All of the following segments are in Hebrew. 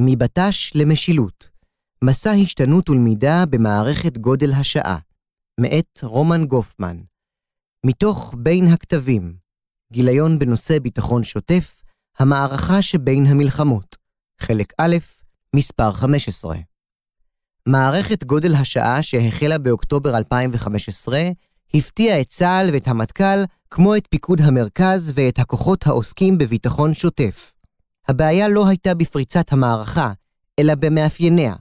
מבט"ש למשילות, מסע השתנות ולמידה במערכת גודל השעה, מאת רומן גופמן. מתוך בין הכתבים, גיליון בנושא ביטחון שוטף, המערכה שבין המלחמות, חלק א', מספר 15. מערכת גודל השעה שהחלה באוקטובר 2015 הפתיעה את צה"ל ואת המטכ"ל כמו את פיקוד המרכז ואת הכוחות העוסקים בביטחון שוטף. הבעיה לא הייתה בפריצת המערכה, אלא במאפייניה.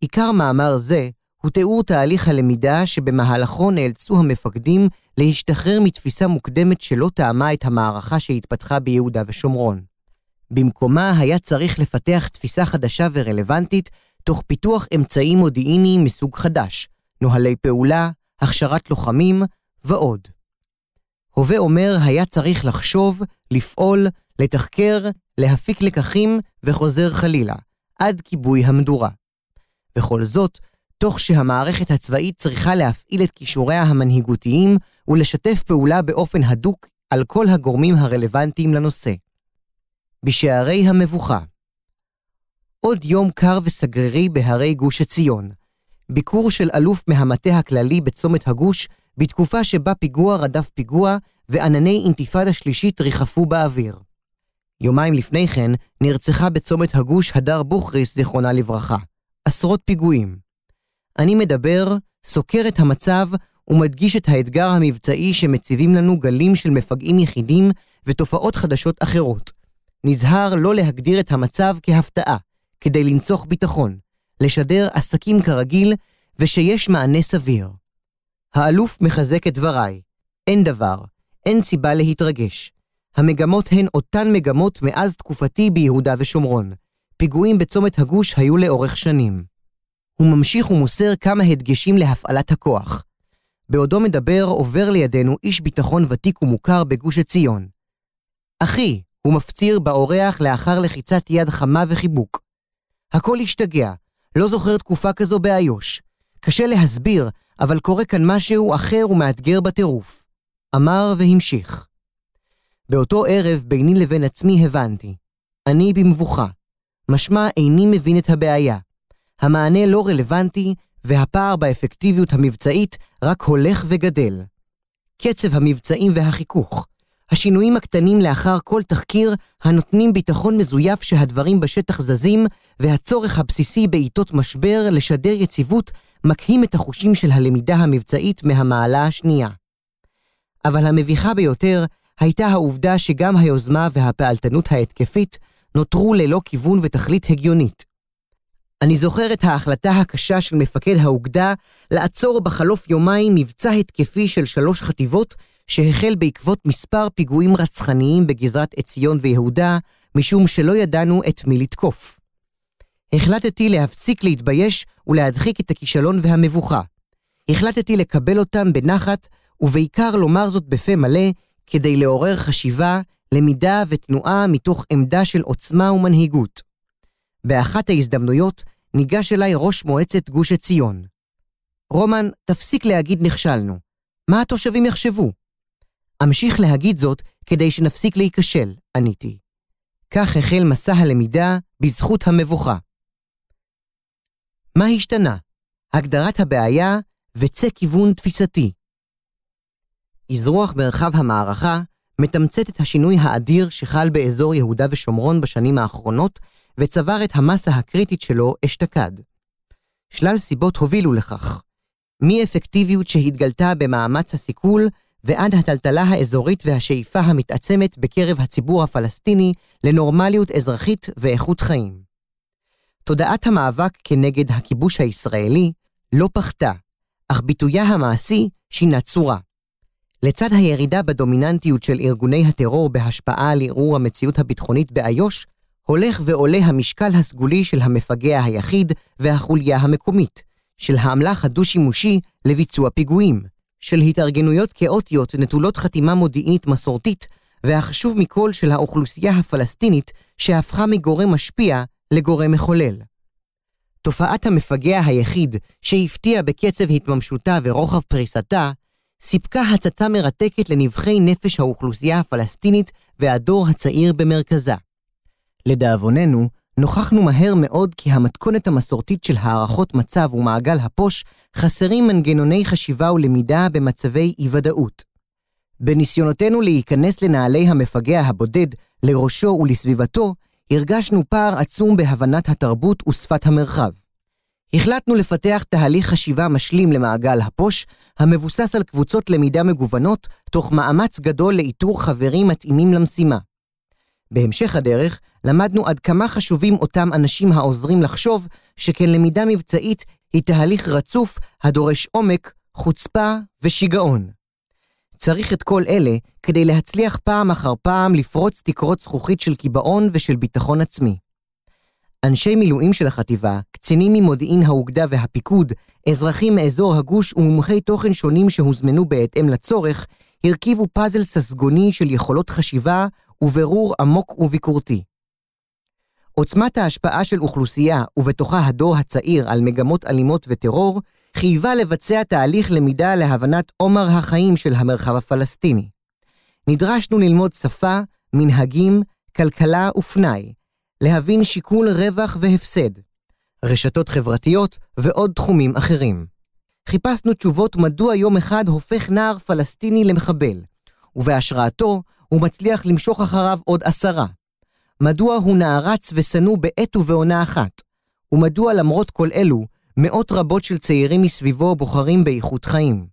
עיקר מאמר זה הוא תיאור תהליך הלמידה שבמהלכו נאלצו המפקדים להשתחרר מתפיסה מוקדמת שלא טעמה את המערכה שהתפתחה ביהודה ושומרון. במקומה היה צריך לפתח תפיסה חדשה ורלוונטית תוך פיתוח אמצעים מודיעיניים מסוג חדש, נוהלי פעולה, הכשרת לוחמים ועוד. הווה אומר היה צריך לחשוב, לפעול, לתחקר, להפיק לקחים וחוזר חלילה, עד כיבוי המדורה. וכל זאת, תוך שהמערכת הצבאית צריכה להפעיל את כישוריה המנהיגותיים ולשתף פעולה באופן הדוק על כל הגורמים הרלוונטיים לנושא. בשערי המבוכה עוד יום קר וסגרירי בהרי גוש עציון. ביקור של אלוף מהמטה הכללי בצומת הגוש, בתקופה שבה פיגוע רדף פיגוע וענני אינתיפאדה שלישית ריחפו באוויר. יומיים לפני כן נרצחה בצומת הגוש הדר בוכריס, זיכרונה לברכה. עשרות פיגועים. אני מדבר, סוקר את המצב ומדגיש את האתגר המבצעי שמציבים לנו גלים של מפגעים יחידים ותופעות חדשות אחרות. נזהר לא להגדיר את המצב כהפתעה, כדי לנסוך ביטחון, לשדר עסקים כרגיל ושיש מענה סביר. האלוף מחזק את דבריי. אין דבר, אין סיבה להתרגש. המגמות הן אותן מגמות מאז תקופתי ביהודה ושומרון. פיגועים בצומת הגוש היו לאורך שנים. הוא ממשיך ומוסר כמה הדגשים להפעלת הכוח. בעודו מדבר עובר לידינו איש ביטחון ותיק ומוכר בגוש עציון. אחי, הוא מפציר באורח לאחר לחיצת יד חמה וחיבוק. הכל השתגע, לא זוכר תקופה כזו באיו"ש. קשה להסביר, אבל קורה כאן משהו אחר ומאתגר בטירוף. אמר והמשיך. באותו ערב ביני לבין עצמי הבנתי. אני במבוכה. משמע איני מבין את הבעיה. המענה לא רלוונטי, והפער באפקטיביות המבצעית רק הולך וגדל. קצב המבצעים והחיכוך, השינויים הקטנים לאחר כל תחקיר הנותנים ביטחון מזויף שהדברים בשטח זזים, והצורך הבסיסי בעיתות משבר לשדר יציבות מקהים את החושים של הלמידה המבצעית מהמעלה השנייה. אבל המביכה ביותר הייתה העובדה שגם היוזמה והפעלתנות ההתקפית נותרו ללא כיוון ותכלית הגיונית. אני זוכר את ההחלטה הקשה של מפקד האוגדה לעצור בחלוף יומיים מבצע התקפי של שלוש חטיבות שהחל בעקבות מספר פיגועים רצחניים בגזרת עציון ויהודה, משום שלא ידענו את מי לתקוף. החלטתי להפסיק להתבייש ולהדחיק את הכישלון והמבוכה. החלטתי לקבל אותם בנחת, ובעיקר לומר זאת בפה מלא, כדי לעורר חשיבה, למידה ותנועה מתוך עמדה של עוצמה ומנהיגות. באחת ההזדמנויות ניגש אליי ראש מועצת גוש עציון. רומן, תפסיק להגיד נכשלנו. מה התושבים יחשבו? אמשיך להגיד זאת כדי שנפסיק להיכשל, עניתי. כך החל מסע הלמידה בזכות המבוכה. מה השתנה? הגדרת הבעיה וצא כיוון תפיסתי. אזרוח מרחב המערכה מתמצת את השינוי האדיר שחל באזור יהודה ושומרון בשנים האחרונות, וצבר את המסה הקריטית שלו אשתקד. שלל סיבות הובילו לכך. מאפקטיביות שהתגלתה במאמץ הסיכול, ועד הטלטלה האזורית והשאיפה המתעצמת בקרב הציבור הפלסטיני לנורמליות אזרחית ואיכות חיים. תודעת המאבק כנגד הכיבוש הישראלי לא פחתה, אך ביטויה המעשי שינה צורה. לצד הירידה בדומיננטיות של ארגוני הטרור בהשפעה על ערעור המציאות הביטחונית באיו"ש, הולך ועולה המשקל הסגולי של המפגע היחיד והחוליה המקומית, של האמל"ח הדו-שימושי לביצוע פיגועים, של התארגנויות כאוטיות נטולות חתימה מודיעינית מסורתית, והחשוב מכל של האוכלוסייה הפלסטינית שהפכה מגורם משפיע לגורם מחולל. תופעת המפגע היחיד שהפתיע בקצב התממשותה ורוחב פריסתה, סיפקה הצתה מרתקת לנבחי נפש האוכלוסייה הפלסטינית והדור הצעיר במרכזה. לדאבוננו, נוכחנו מהר מאוד כי המתכונת המסורתית של הערכות מצב ומעגל הפוש חסרים מנגנוני חשיבה ולמידה במצבי אי-ודאות. בניסיונותינו להיכנס לנעלי המפגע הבודד, לראשו ולסביבתו, הרגשנו פער עצום בהבנת התרבות ושפת המרחב. החלטנו לפתח תהליך חשיבה משלים למעגל הפוש, המבוסס על קבוצות למידה מגוונות, תוך מאמץ גדול לאיתור חברים מתאימים למשימה. בהמשך הדרך, למדנו עד כמה חשובים אותם אנשים העוזרים לחשוב, שכן למידה מבצעית היא תהליך רצוף הדורש עומק, חוצפה ושיגעון. צריך את כל אלה כדי להצליח פעם אחר פעם לפרוץ תקרות זכוכית של קיבעון ושל ביטחון עצמי. אנשי מילואים של החטיבה, קצינים ממודיעין האוגדה והפיקוד, אזרחים מאזור הגוש ומומחי תוכן שונים שהוזמנו בהתאם לצורך, הרכיבו פאזל ססגוני של יכולות חשיבה וברור עמוק וביקורתי. עוצמת ההשפעה של אוכלוסייה, ובתוכה הדור הצעיר, על מגמות אלימות וטרור, חייבה לבצע תהליך למידה להבנת עומר החיים של המרחב הפלסטיני. נדרשנו ללמוד שפה, מנהגים, כלכלה ופנאי, להבין שיקול רווח והפסד, רשתות חברתיות ועוד תחומים אחרים. חיפשנו תשובות מדוע יום אחד הופך נער פלסטיני למחבל, ובהשראתו הוא מצליח למשוך אחריו עוד עשרה. מדוע הוא נערץ ושנוא בעת ובעונה אחת, ומדוע למרות כל אלו, מאות רבות של צעירים מסביבו בוחרים באיכות חיים.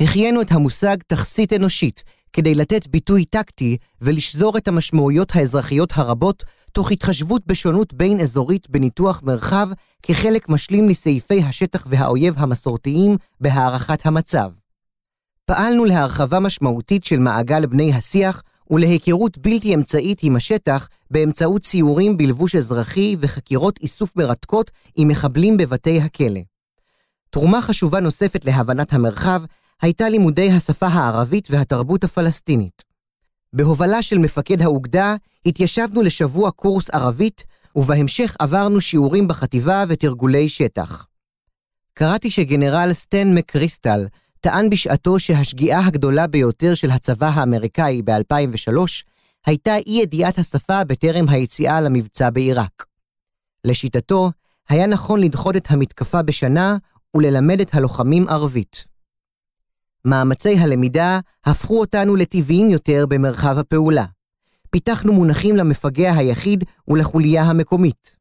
החיינו את המושג תכסית אנושית, כדי לתת ביטוי טקטי ולשזור את המשמעויות האזרחיות הרבות, תוך התחשבות בשונות בין אזורית בניתוח מרחב כחלק משלים לסעיפי השטח והאויב המסורתיים בהערכת המצב. פעלנו להרחבה משמעותית של מעגל בני השיח ולהיכרות בלתי אמצעית עם השטח באמצעות ציורים בלבוש אזרחי וחקירות איסוף מרתקות עם מחבלים בבתי הכלא. תרומה חשובה נוספת להבנת המרחב הייתה לימודי השפה הערבית והתרבות הפלסטינית. בהובלה של מפקד האוגדה התיישבנו לשבוע קורס ערבית, ובהמשך עברנו שיעורים בחטיבה ותרגולי שטח. קראתי שגנרל סטן מקריסטל טען בשעתו שהשגיאה הגדולה ביותר של הצבא האמריקאי ב-2003 הייתה אי ידיעת השפה בטרם היציאה למבצע בעיראק. לשיטתו, היה נכון לדחות את המתקפה בשנה וללמד את הלוחמים ערבית. מאמצי הלמידה הפכו אותנו לטבעיים יותר במרחב הפעולה. פיתחנו מונחים למפגע היחיד ולחוליה המקומית.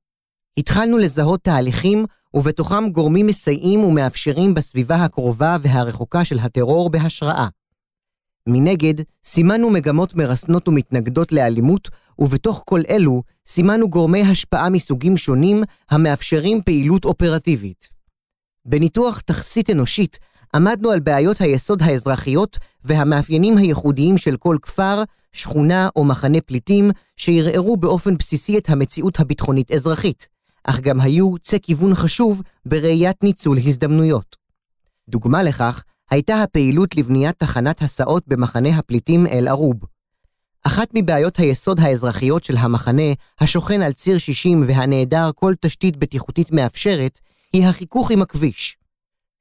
התחלנו לזהות תהליכים ובתוכם גורמים מסייעים ומאפשרים בסביבה הקרובה והרחוקה של הטרור בהשראה. מנגד, סימנו מגמות מרסנות ומתנגדות לאלימות, ובתוך כל אלו סימנו גורמי השפעה מסוגים שונים המאפשרים פעילות אופרטיבית. בניתוח תכסית אנושית עמדנו על בעיות היסוד האזרחיות והמאפיינים הייחודיים של כל כפר, שכונה או מחנה פליטים שערערו באופן בסיסי את המציאות הביטחונית-אזרחית, אך גם היו צא כיוון חשוב בראיית ניצול הזדמנויות. דוגמה לכך הייתה הפעילות לבניית תחנת הסעות במחנה הפליטים אל-ערוב. אחת מבעיות היסוד האזרחיות של המחנה, השוכן על ציר 60 והנעדר כל תשתית בטיחותית מאפשרת, היא החיכוך עם הכביש.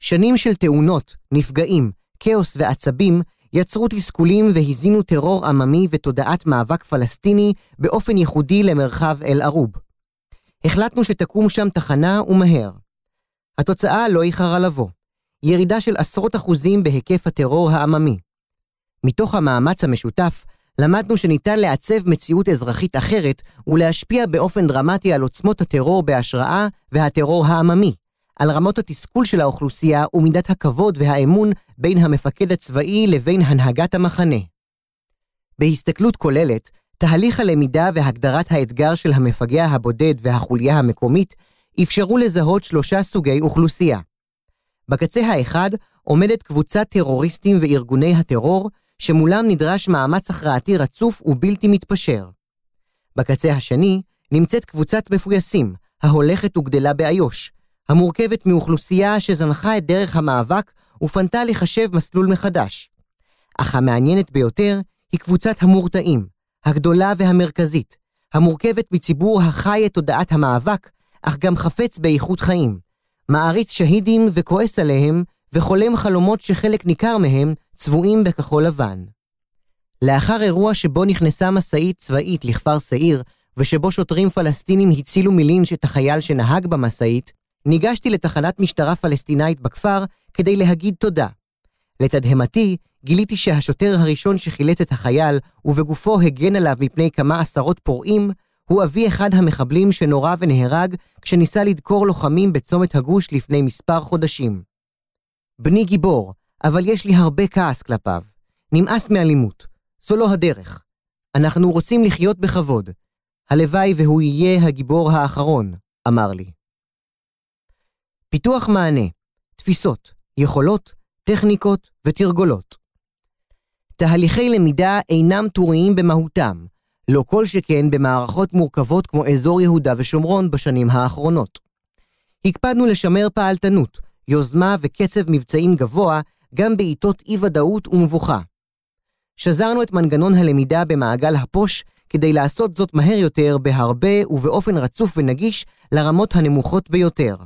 שנים של תאונות, נפגעים, כאוס ועצבים יצרו תסכולים והזינו טרור עממי ותודעת מאבק פלסטיני באופן ייחודי למרחב אל-ערוב. החלטנו שתקום שם תחנה ומהר. התוצאה לא איחרה לבוא. ירידה של עשרות אחוזים בהיקף הטרור העממי. מתוך המאמץ המשותף, למדנו שניתן לעצב מציאות אזרחית אחרת ולהשפיע באופן דרמטי על עוצמות הטרור בהשראה והטרור העממי, על רמות התסכול של האוכלוסייה ומידת הכבוד והאמון בין המפקד הצבאי לבין הנהגת המחנה. בהסתכלות כוללת, תהליך הלמידה והגדרת האתגר של המפגע הבודד והחוליה המקומית אפשרו לזהות שלושה סוגי אוכלוסייה. בקצה האחד עומדת קבוצת טרוריסטים וארגוני הטרור, שמולם נדרש מאמץ הכרעתי רצוף ובלתי מתפשר. בקצה השני נמצאת קבוצת מפויסים, ההולכת וגדלה באיו"ש, המורכבת מאוכלוסייה שזנחה את דרך המאבק ופנתה לחשב מסלול מחדש. אך המעניינת ביותר היא קבוצת המורתעים, הגדולה והמרכזית, המורכבת מציבור החי את תודעת המאבק, אך גם חפץ באיכות חיים, מעריץ שהידים וכועס עליהם, וחולם חלומות שחלק ניכר מהם צבועים בכחול לבן. לאחר אירוע שבו נכנסה משאית צבאית לכפר שעיר, ושבו שוטרים פלסטינים הצילו מלינץ' את החייל שנהג במשאית, ניגשתי לתחנת משטרה פלסטינאית בכפר כדי להגיד תודה. לתדהמתי, גיליתי שהשוטר הראשון שחילץ את החייל, ובגופו הגן עליו מפני כמה עשרות פורעים, הוא אבי אחד המחבלים שנורה ונהרג כשניסה לדקור לוחמים בצומת הגוש לפני מספר חודשים. בני גיבור, אבל יש לי הרבה כעס כלפיו. נמאס מאלימות. זו לא הדרך. אנחנו רוצים לחיות בכבוד. הלוואי והוא יהיה הגיבור האחרון, אמר לי. פיתוח מענה, תפיסות, יכולות, טכניקות ותרגולות. תהליכי למידה אינם טוריים במהותם, לא כל שכן במערכות מורכבות כמו אזור יהודה ושומרון בשנים האחרונות. הקפדנו לשמר פעלתנות, יוזמה וקצב מבצעים גבוה גם בעיתות אי-ודאות ומבוכה. שזרנו את מנגנון הלמידה במעגל הפוש כדי לעשות זאת מהר יותר, בהרבה ובאופן רצוף ונגיש לרמות הנמוכות ביותר.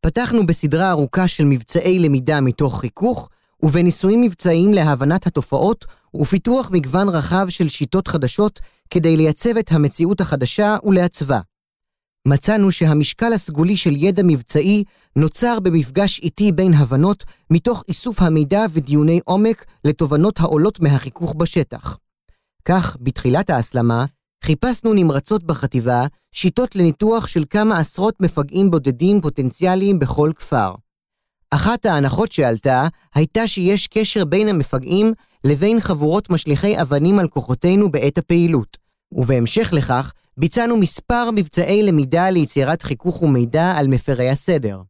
פתחנו בסדרה ארוכה של מבצעי למידה מתוך חיכוך, ובניסויים מבצעיים להבנת התופעות ופיתוח מגוון רחב של שיטות חדשות כדי לייצב את המציאות החדשה ולעצבה. מצאנו שהמשקל הסגולי של ידע מבצעי נוצר במפגש איטי בין הבנות מתוך איסוף המידע ודיוני עומק לתובנות העולות מהחיכוך בשטח. כך, בתחילת ההסלמה, חיפשנו נמרצות בחטיבה שיטות לניתוח של כמה עשרות מפגעים בודדים פוטנציאליים בכל כפר. אחת ההנחות שעלתה הייתה שיש קשר בין המפגעים לבין חבורות משליכי אבנים על כוחותינו בעת הפעילות, ובהמשך לכך ביצענו מספר מבצעי למידה ליצירת חיכוך ומידע על מפרי הסדר.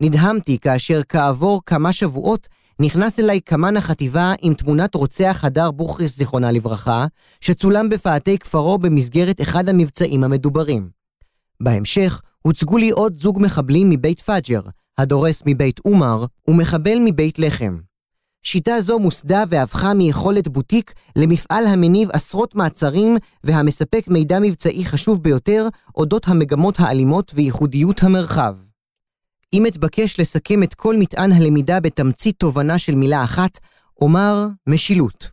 נדהמתי כאשר כעבור כמה שבועות נכנס אליי קמ"ן החטיבה עם תמונת רוצח הדר בוכריס זיכרונה לברכה, שצולם בפאתי כפרו במסגרת אחד המבצעים המדוברים. בהמשך הוצגו לי עוד זוג מחבלים מבית פאג'ר, הדורס מבית עומר ומחבל מבית לחם. שיטה זו מוסדה והפכה מיכולת בוטיק למפעל המניב עשרות מעצרים והמספק מידע מבצעי חשוב ביותר אודות המגמות האלימות וייחודיות המרחב. אם אתבקש לסכם את כל מטען הלמידה בתמצית תובנה של מילה אחת, אומר משילות.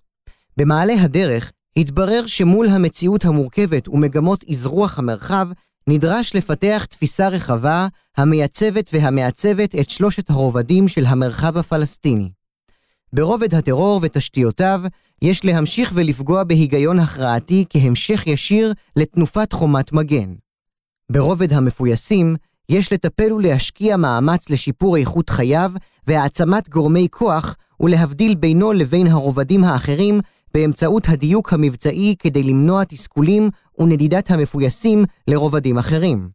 במעלה הדרך התברר שמול המציאות המורכבת ומגמות אזרוח המרחב, נדרש לפתח תפיסה רחבה המייצבת והמעצבת את שלושת הרובדים של המרחב הפלסטיני. ברובד הטרור ותשתיותיו, יש להמשיך ולפגוע בהיגיון הכרעתי כהמשך ישיר לתנופת חומת מגן. ברובד המפויסים, יש לטפל ולהשקיע מאמץ לשיפור איכות חייו והעצמת גורמי כוח ולהבדיל בינו לבין הרובדים האחרים באמצעות הדיוק המבצעי כדי למנוע תסכולים ונדידת המפויסים לרובדים אחרים.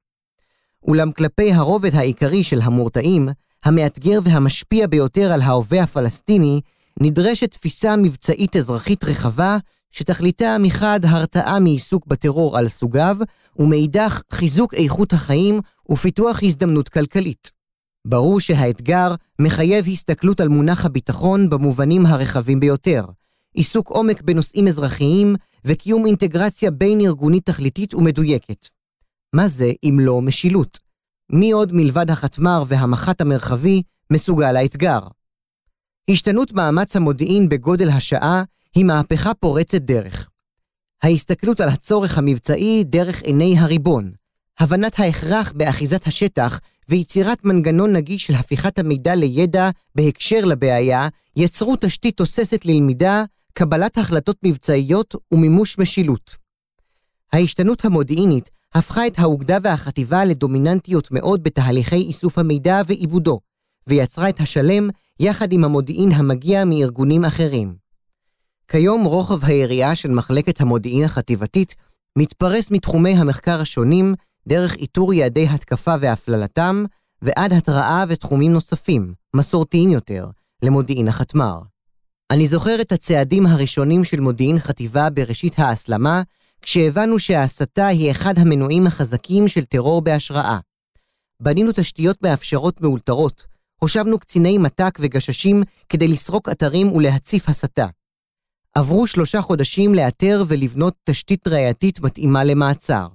אולם כלפי הרובד העיקרי של המורתעים, המאתגר והמשפיע ביותר על ההווה הפלסטיני, נדרשת תפיסה מבצעית אזרחית רחבה, שתכליתה מחד הרתעה מעיסוק בטרור על סוגיו, ומאידך חיזוק איכות החיים ופיתוח הזדמנות כלכלית. ברור שהאתגר מחייב הסתכלות על מונח הביטחון במובנים הרחבים ביותר, עיסוק עומק בנושאים אזרחיים וקיום אינטגרציה בין-ארגונית תכליתית ומדויקת. מה זה אם לא משילות? מי עוד מלבד החתמ"ר והמח"ט המרחבי מסוגל לאתגר? השתנות מאמץ המודיעין בגודל השעה היא מהפכה פורצת דרך. ההסתכלות על הצורך המבצעי דרך עיני הריבון, הבנת ההכרח באחיזת השטח ויצירת מנגנון נגיש של הפיכת המידע לידע בהקשר לבעיה, יצרו תשתית תוססת ללמידה, קבלת החלטות מבצעיות ומימוש משילות. ההשתנות המודיעינית הפכה את האוגדה והחטיבה לדומיננטיות מאוד בתהליכי איסוף המידע ועיבודו, ויצרה את השלם יחד עם המודיעין המגיע מארגונים אחרים. כיום רוחב היריעה של מחלקת המודיעין החטיבתית מתפרס מתחומי המחקר השונים, דרך איתור יעדי התקפה והפללתם, ועד התראה ותחומים נוספים, מסורתיים יותר, למודיעין החתמ"ר. אני זוכר את הצעדים הראשונים של מודיעין חטיבה בראשית ההסלמה, כשהבנו שההסתה היא אחד המנועים החזקים של טרור בהשראה. בנינו תשתיות מאפשרות מאולתרות, הושבנו קציני מת"ק וגששים כדי לסרוק אתרים ולהציף הסתה. עברו שלושה חודשים לאתר ולבנות תשתית ראייתית מתאימה למעצר.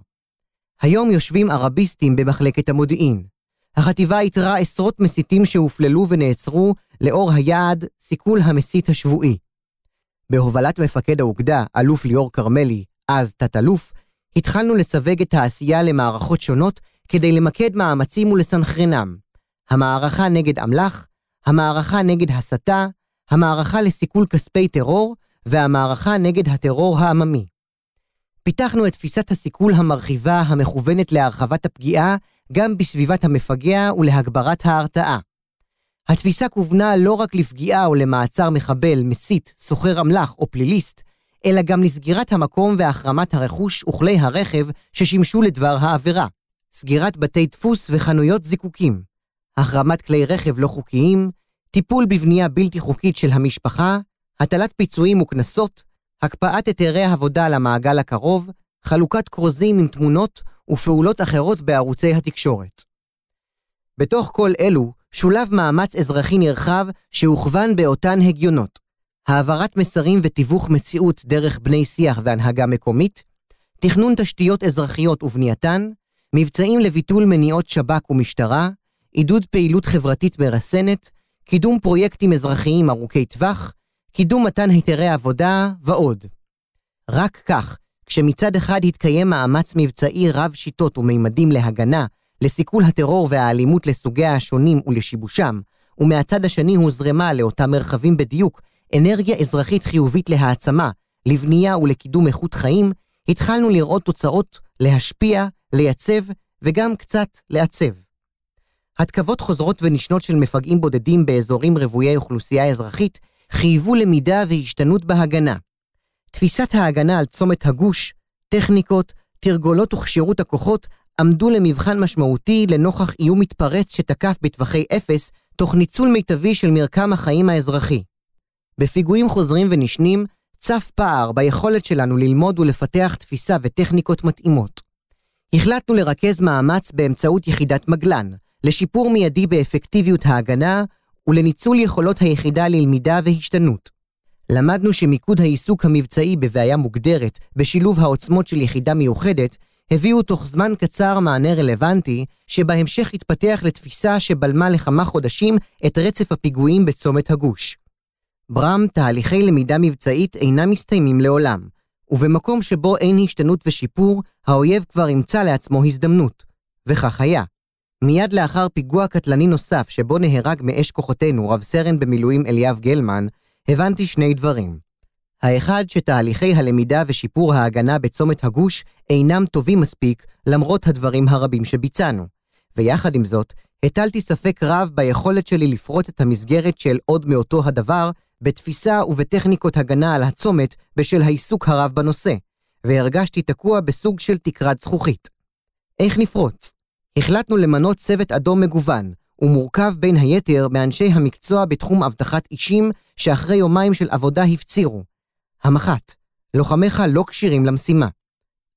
היום יושבים ערביסטים במחלקת המודיעין. החטיבה איתרה עשרות מסיתים שהופללו ונעצרו לאור היעד סיכול המסית השבועי. בהובלת מפקד האוגדה, אלוף ליאור כרמלי, אז תת-אלוף, התחלנו לסווג את העשייה למערכות שונות כדי למקד מאמצים ולסנכרנם. המערכה נגד אמל"ח, המערכה נגד הסתה, המערכה לסיכול כספי טרור והמערכה נגד הטרור העממי. פיתחנו את תפיסת הסיכול המרחיבה המכוונת להרחבת הפגיעה גם בסביבת המפגע ולהגברת ההרתעה. התפיסה כוונה לא רק לפגיעה או למעצר מחבל, מסית, סוחר אמל"ח או פליליסט, אלא גם לסגירת המקום והחרמת הרכוש וכלי הרכב ששימשו לדבר העבירה, סגירת בתי דפוס וחנויות זיקוקים, החרמת כלי רכב לא חוקיים, טיפול בבנייה בלתי חוקית של המשפחה, הטלת פיצויים וקנסות, הקפאת היתרי עבודה למעגל הקרוב, חלוקת כרוזים עם תמונות ופעולות אחרות בערוצי התקשורת. בתוך כל אלו שולב מאמץ אזרחי נרחב שהוכוון באותן הגיונות, העברת מסרים ותיווך מציאות דרך בני שיח והנהגה מקומית, תכנון תשתיות אזרחיות ובנייתן, מבצעים לביטול מניעות שב"כ ומשטרה, עידוד פעילות חברתית מרסנת, קידום פרויקטים אזרחיים ארוכי טווח, קידום מתן היתרי עבודה ועוד. רק כך, כשמצד אחד התקיים מאמץ מבצעי רב שיטות ומימדים להגנה, לסיכול הטרור והאלימות לסוגיה השונים ולשיבושם, ומהצד השני הוזרמה לאותם מרחבים בדיוק אנרגיה אזרחית חיובית להעצמה, לבנייה ולקידום איכות חיים, התחלנו לראות תוצאות להשפיע, לייצב וגם קצת לעצב. התקוות חוזרות ונשנות של מפגעים בודדים באזורים רוויי אוכלוסייה אזרחית חייבו למידה והשתנות בהגנה. תפיסת ההגנה על צומת הגוש, טכניקות, תרגולות וכשירות הכוחות עמדו למבחן משמעותי לנוכח איום מתפרץ שתקף בטווחי אפס, תוך ניצול מיטבי של מרקם החיים האזרחי. בפיגועים חוזרים ונשנים, צף פער ביכולת שלנו ללמוד ולפתח תפיסה וטכניקות מתאימות. החלטנו לרכז מאמץ באמצעות יחידת מגלן, לשיפור מיידי באפקטיביות ההגנה ולניצול יכולות היחידה ללמידה והשתנות. למדנו שמיקוד העיסוק המבצעי בבעיה מוגדרת, בשילוב העוצמות של יחידה מיוחדת, הביאו תוך זמן קצר מענה רלוונטי, שבהמשך התפתח לתפיסה שבלמה לכמה חודשים את רצף הפיגועים בצומת הגוש. ברם, תהליכי למידה מבצעית אינם מסתיימים לעולם, ובמקום שבו אין השתנות ושיפור, האויב כבר ימצא לעצמו הזדמנות. וכך היה. מיד לאחר פיגוע קטלני נוסף שבו נהרג מאש כוחותינו רב סרן במילואים אליאב גלמן, הבנתי שני דברים. האחד, שתהליכי הלמידה ושיפור ההגנה בצומת הגוש אינם טובים מספיק למרות הדברים הרבים שביצענו. ויחד עם זאת, הטלתי ספק רב ביכולת שלי לפרוץ את המסגרת של עוד מאותו הדבר בתפיסה ובטכניקות הגנה על הצומת בשל העיסוק הרב בנושא, והרגשתי תקוע בסוג של תקרת זכוכית. איך נפרוץ? החלטנו למנות צוות אדום מגוון, ומורכב בין היתר מאנשי המקצוע בתחום אבטחת אישים שאחרי יומיים של עבודה הפצירו. המח"ט, לוחמיך לא כשירים למשימה.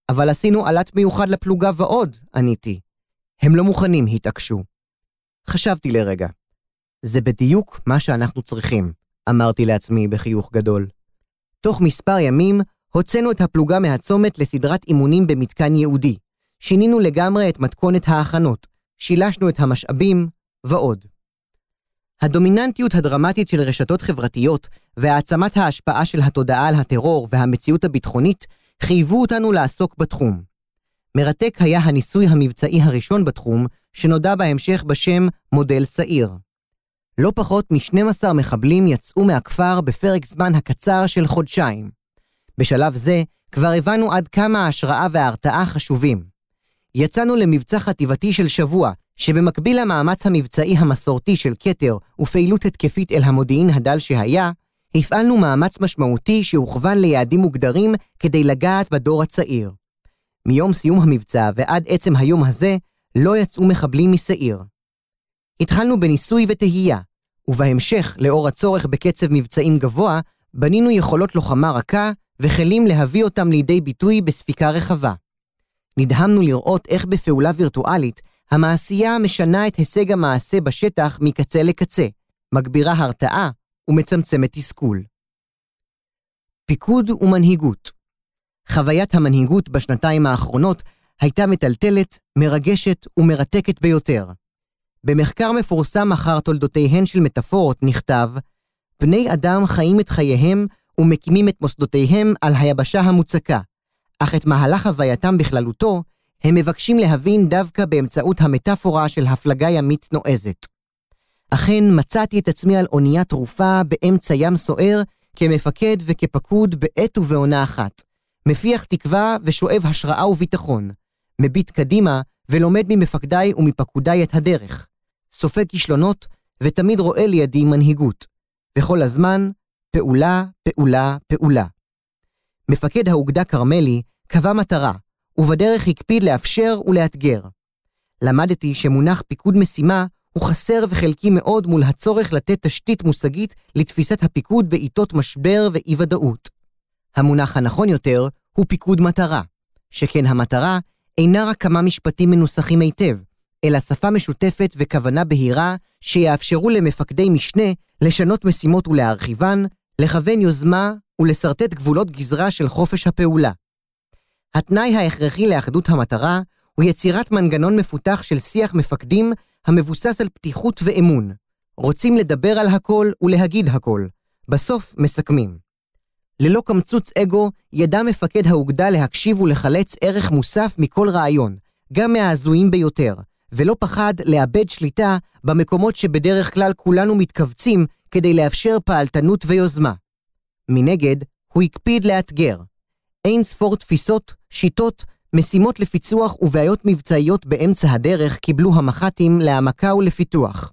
אבל עשינו עלת מיוחד לפלוגה ועוד, עניתי. הם לא מוכנים, התעקשו. חשבתי לרגע. זה בדיוק מה שאנחנו צריכים. אמרתי לעצמי בחיוך גדול. תוך מספר ימים הוצאנו את הפלוגה מהצומת לסדרת אימונים במתקן ייעודי. שינינו לגמרי את מתכונת ההכנות, שילשנו את המשאבים ועוד. הדומיננטיות הדרמטית של רשתות חברתיות והעצמת ההשפעה של התודעה על הטרור והמציאות הביטחונית חייבו אותנו לעסוק בתחום. מרתק היה הניסוי המבצעי הראשון בתחום, שנודע בהמשך בשם מודל שעיר. לא פחות מ-12 מחבלים יצאו מהכפר בפרק זמן הקצר של חודשיים. בשלב זה כבר הבנו עד כמה ההשראה וההרתעה חשובים. יצאנו למבצע חטיבתי של שבוע, שבמקביל למאמץ המבצעי המסורתי של כתר ופעילות התקפית אל המודיעין הדל שהיה, הפעלנו מאמץ משמעותי שהוכוון ליעדים מוגדרים כדי לגעת בדור הצעיר. מיום סיום המבצע ועד עצם היום הזה, לא יצאו מחבלים משעיר. התחלנו בניסוי וטהייה, ובהמשך, לאור הצורך בקצב מבצעים גבוה, בנינו יכולות לוחמה רכה וכלים להביא אותם לידי ביטוי בספיקה רחבה. נדהמנו לראות איך בפעולה וירטואלית, המעשייה משנה את הישג המעשה בשטח מקצה לקצה, מגבירה הרתעה ומצמצמת תסכול. פיקוד ומנהיגות חוויית המנהיגות בשנתיים האחרונות הייתה מטלטלת, מרגשת ומרתקת ביותר. במחקר מפורסם אחר תולדותיהן של מטאפורות נכתב, בני אדם חיים את חייהם ומקימים את מוסדותיהם על היבשה המוצקה, אך את מהלך הווייתם בכללותו, הם מבקשים להבין דווקא באמצעות המטאפורה של הפלגה ימית נועזת. אכן מצאתי את עצמי על אונייה תרופה באמצע ים סוער, כמפקד וכפקוד בעת ובעונה אחת. מפיח תקווה ושואב השראה וביטחון. מביט קדימה ולומד ממפקדיי ומפקודיי את הדרך. סופג כישלונות ותמיד רואה לידי מנהיגות. וכל הזמן, פעולה, פעולה, פעולה. מפקד האוגדה כרמלי קבע מטרה, ובדרך הקפיד לאפשר ולאתגר. למדתי שמונח פיקוד משימה הוא חסר וחלקי מאוד מול הצורך לתת תשתית מושגית לתפיסת הפיקוד בעיתות משבר ואי-ודאות. המונח הנכון יותר הוא פיקוד מטרה, שכן המטרה אינה רק כמה משפטים מנוסחים היטב, אלא שפה משותפת וכוונה בהירה שיאפשרו למפקדי משנה לשנות משימות ולהרחיבן, לכוון יוזמה ולשרטט גבולות גזרה של חופש הפעולה. התנאי ההכרחי לאחדות המטרה הוא יצירת מנגנון מפותח של שיח מפקדים המבוסס על פתיחות ואמון. רוצים לדבר על הכל ולהגיד הכל. בסוף מסכמים. ללא קמצוץ אגו, ידע מפקד האוגדה להקשיב ולחלץ ערך מוסף מכל רעיון, גם מההזויים ביותר, ולא פחד לאבד שליטה במקומות שבדרך כלל כולנו מתכווצים כדי לאפשר פעלתנות ויוזמה. מנגד, הוא הקפיד לאתגר. אין ספור תפיסות, שיטות, משימות לפיצוח ובעיות מבצעיות באמצע הדרך קיבלו המח"טים להעמקה ולפיתוח.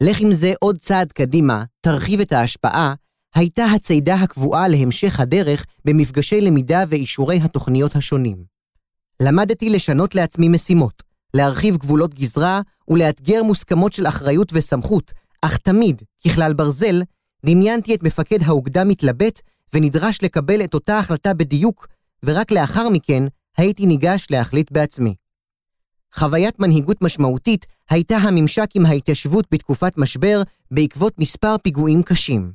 לך עם זה עוד צעד קדימה, תרחיב את ההשפעה, הייתה הצידה הקבועה להמשך הדרך במפגשי למידה ואישורי התוכניות השונים. למדתי לשנות לעצמי משימות, להרחיב גבולות גזרה ולאתגר מוסכמות של אחריות וסמכות, אך תמיד, ככלל ברזל, דמיינתי את מפקד האוגדה מתלבט ונדרש לקבל את אותה החלטה בדיוק, ורק לאחר מכן הייתי ניגש להחליט בעצמי. חוויית מנהיגות משמעותית הייתה הממשק עם ההתיישבות בתקופת משבר בעקבות מספר פיגועים קשים.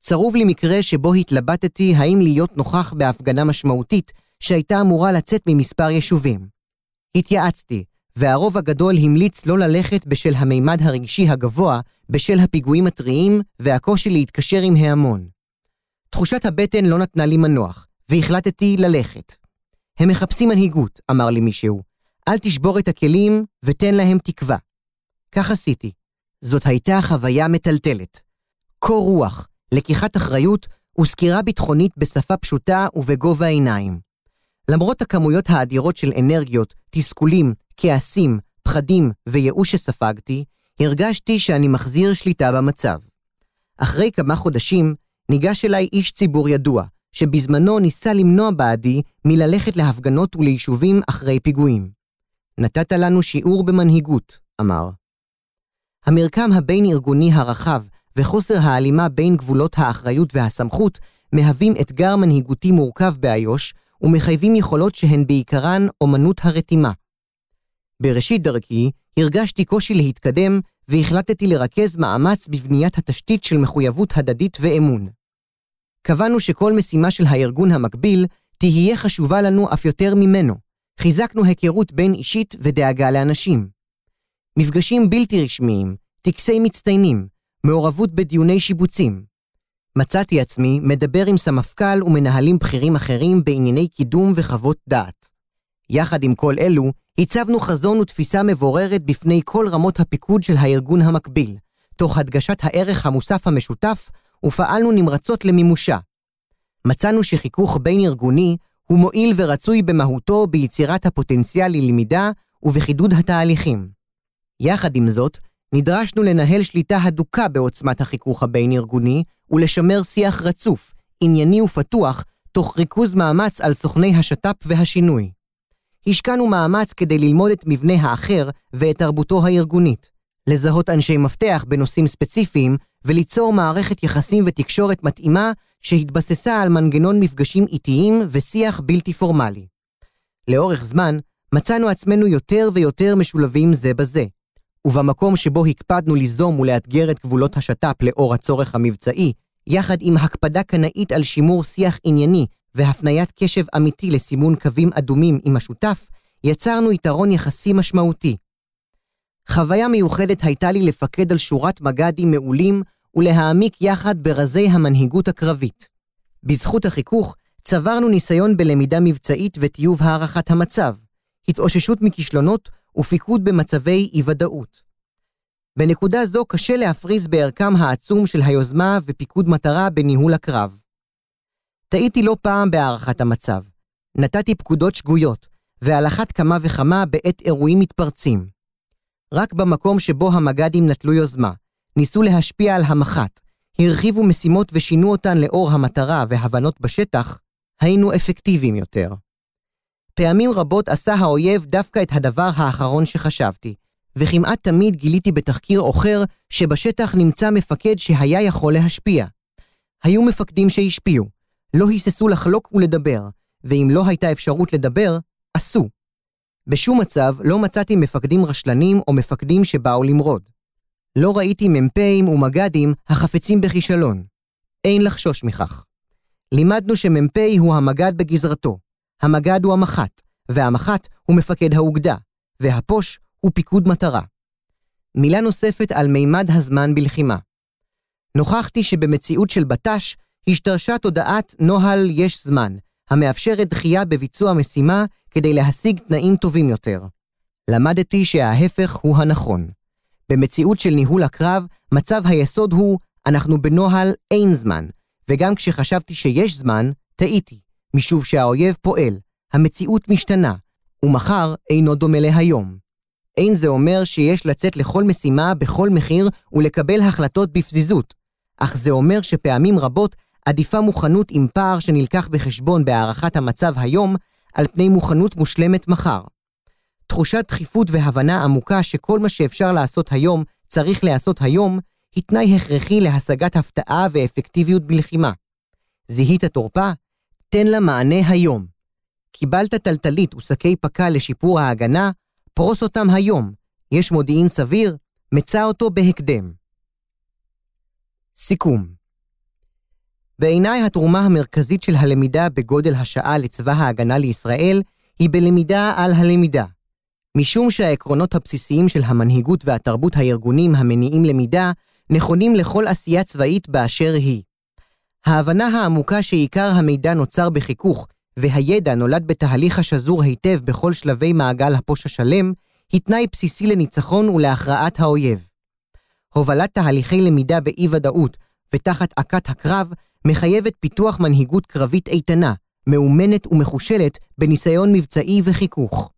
צרוב לי מקרה שבו התלבטתי האם להיות נוכח בהפגנה משמעותית שהייתה אמורה לצאת ממספר יישובים. התייעצתי, והרוב הגדול המליץ לא ללכת בשל המימד הרגשי הגבוה, בשל הפיגועים הטריים והקושי להתקשר עם ההמון. תחושת הבטן לא נתנה לי מנוח, והחלטתי ללכת. הם מחפשים מנהיגות, אמר לי מישהו. אל תשבור את הכלים ותן להם תקווה. כך עשיתי. זאת הייתה חוויה מטלטלת. קור רוח, לקיחת אחריות וסקירה ביטחונית בשפה פשוטה ובגובה העיניים. למרות הכמויות האדירות של אנרגיות, תסכולים, כעסים, פחדים וייאוש שספגתי, הרגשתי שאני מחזיר שליטה במצב. אחרי כמה חודשים, ניגש אליי איש ציבור ידוע, שבזמנו ניסה למנוע בעדי מללכת להפגנות וליישובים אחרי פיגועים. נתת לנו שיעור במנהיגות, אמר. המרקם הבין-ארגוני הרחב וחוסר ההלימה בין גבולות האחריות והסמכות מהווים אתגר מנהיגותי מורכב באיו"ש ומחייבים יכולות שהן בעיקרן אומנות הרתימה. בראשית דרכי הרגשתי קושי להתקדם והחלטתי לרכז מאמץ בבניית התשתית של מחויבות הדדית ואמון. קבענו שכל משימה של הארגון המקביל תהיה חשובה לנו אף יותר ממנו. חיזקנו היכרות בין אישית ודאגה לאנשים. מפגשים בלתי רשמיים, טקסי מצטיינים, מעורבות בדיוני שיבוצים. מצאתי עצמי מדבר עם סמפכ"ל ומנהלים בכירים אחרים בענייני קידום וחוות דעת. יחד עם כל אלו, הצבנו חזון ותפיסה מבוררת בפני כל רמות הפיקוד של הארגון המקביל, תוך הדגשת הערך המוסף המשותף ופעלנו נמרצות למימושה. מצאנו שחיכוך בין-ארגוני הוא מועיל ורצוי במהותו ביצירת הפוטנציאל ללמידה ובחידוד התהליכים. יחד עם זאת, נדרשנו לנהל שליטה הדוקה בעוצמת החיכוך הבין-ארגוני ולשמר שיח רצוף, ענייני ופתוח, תוך ריכוז מאמץ על סוכני השת"פ והשינוי. השקענו מאמץ כדי ללמוד את מבנה האחר ואת תרבותו הארגונית, לזהות אנשי מפתח בנושאים ספציפיים וליצור מערכת יחסים ותקשורת מתאימה שהתבססה על מנגנון מפגשים איטיים ושיח בלתי פורמלי. לאורך זמן, מצאנו עצמנו יותר ויותר משולבים זה בזה, ובמקום שבו הקפדנו ליזום ולאתגר את גבולות השת"פ לאור הצורך המבצעי, יחד עם הקפדה קנאית על שימור שיח ענייני והפניית קשב אמיתי לסימון קווים אדומים עם השותף, יצרנו יתרון יחסי משמעותי. חוויה מיוחדת הייתה לי לפקד על שורת מג"דים מעולים ולהעמיק יחד ברזי המנהיגות הקרבית. בזכות החיכוך, צברנו ניסיון בלמידה מבצעית וטיוב הערכת המצב, התאוששות מכישלונות ופיקוד במצבי אי-ודאות. בנקודה זו קשה להפריז בערכם העצום של היוזמה ופיקוד מטרה בניהול הקרב. טעיתי לא פעם בהערכת המצב. נתתי פקודות שגויות, ועל אחת כמה וכמה בעת אירועים מתפרצים. רק במקום שבו המג"דים נטלו יוזמה, ניסו להשפיע על המח"ט, הרחיבו משימות ושינו אותן לאור המטרה והבנות בשטח, היינו אפקטיביים יותר. פעמים רבות עשה האויב דווקא את הדבר האחרון שחשבתי, וכמעט תמיד גיליתי בתחקיר עוכר שבשטח נמצא מפקד שהיה יכול להשפיע. היו מפקדים שהשפיעו, לא היססו לחלוק ולדבר, ואם לא הייתה אפשרות לדבר, עשו. בשום מצב לא מצאתי מפקדים רשלנים או מפקדים שבאו למרוד. לא ראיתי מ"פים ומג"דים החפצים בכישלון. אין לחשוש מכך. לימדנו שמ"פ הוא המג"ד בגזרתו, המג"ד הוא המח"ט, והמח"ט הוא מפקד האוגדה, והפוש הוא פיקוד מטרה. מילה נוספת על מימד הזמן בלחימה. נוכחתי שבמציאות של בט"ש השתרשה תודעת נוהל יש זמן, המאפשרת דחייה בביצוע משימה כדי להשיג תנאים טובים יותר. למדתי שההפך הוא הנכון. במציאות של ניהול הקרב, מצב היסוד הוא, אנחנו בנוהל אין זמן, וגם כשחשבתי שיש זמן, טעיתי, משום שהאויב פועל, המציאות משתנה, ומחר אינו דומה להיום. אין זה אומר שיש לצאת לכל משימה בכל מחיר ולקבל החלטות בפזיזות, אך זה אומר שפעמים רבות עדיפה מוכנות עם פער שנלקח בחשבון בהערכת המצב היום, על פני מוכנות מושלמת מחר. תחושת דחיפות והבנה עמוקה שכל מה שאפשר לעשות היום צריך להיעשות היום, היא תנאי הכרחי להשגת הפתעה ואפקטיביות בלחימה. זיהית תורפה? תן לה מענה היום. קיבלת טלטלית ושקי פקה לשיפור ההגנה? פרוס אותם היום. יש מודיעין סביר? מצא אותו בהקדם. סיכום בעיניי התרומה המרכזית של הלמידה בגודל השעה לצבא ההגנה לישראל היא בלמידה על הלמידה. משום שהעקרונות הבסיסיים של המנהיגות והתרבות הארגונים המניעים למידה נכונים לכל עשייה צבאית באשר היא. ההבנה העמוקה שעיקר המידע נוצר בחיכוך, והידע נולד בתהליך השזור היטב בכל שלבי מעגל הפוש השלם, היא תנאי בסיסי לניצחון ולהכרעת האויב. הובלת תהליכי למידה באי-ודאות ותחת עקת הקרב מחייבת פיתוח מנהיגות קרבית איתנה, מאומנת ומחושלת בניסיון מבצעי וחיכוך.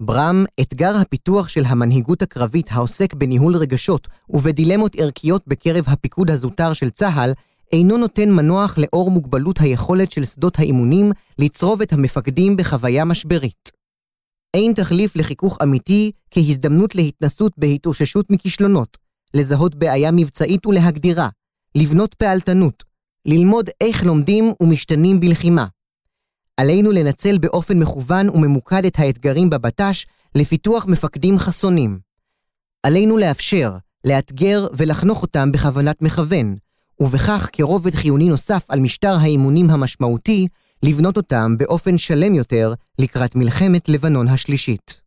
ברם, אתגר הפיתוח של המנהיגות הקרבית העוסק בניהול רגשות ובדילמות ערכיות בקרב הפיקוד הזוטר של צה"ל, אינו נותן מנוח לאור מוגבלות היכולת של שדות האימונים לצרוב את המפקדים בחוויה משברית. אין תחליף לחיכוך אמיתי כהזדמנות להתנסות בהתאוששות מכישלונות, לזהות בעיה מבצעית ולהגדירה, לבנות פעלתנות, ללמוד איך לומדים ומשתנים בלחימה. עלינו לנצל באופן מכוון וממוקד את האתגרים בבט"ש לפיתוח מפקדים חסונים. עלינו לאפשר, לאתגר ולחנוך אותם בכוונת מכוון, ובכך כרובד חיוני נוסף על משטר האימונים המשמעותי, לבנות אותם באופן שלם יותר לקראת מלחמת לבנון השלישית.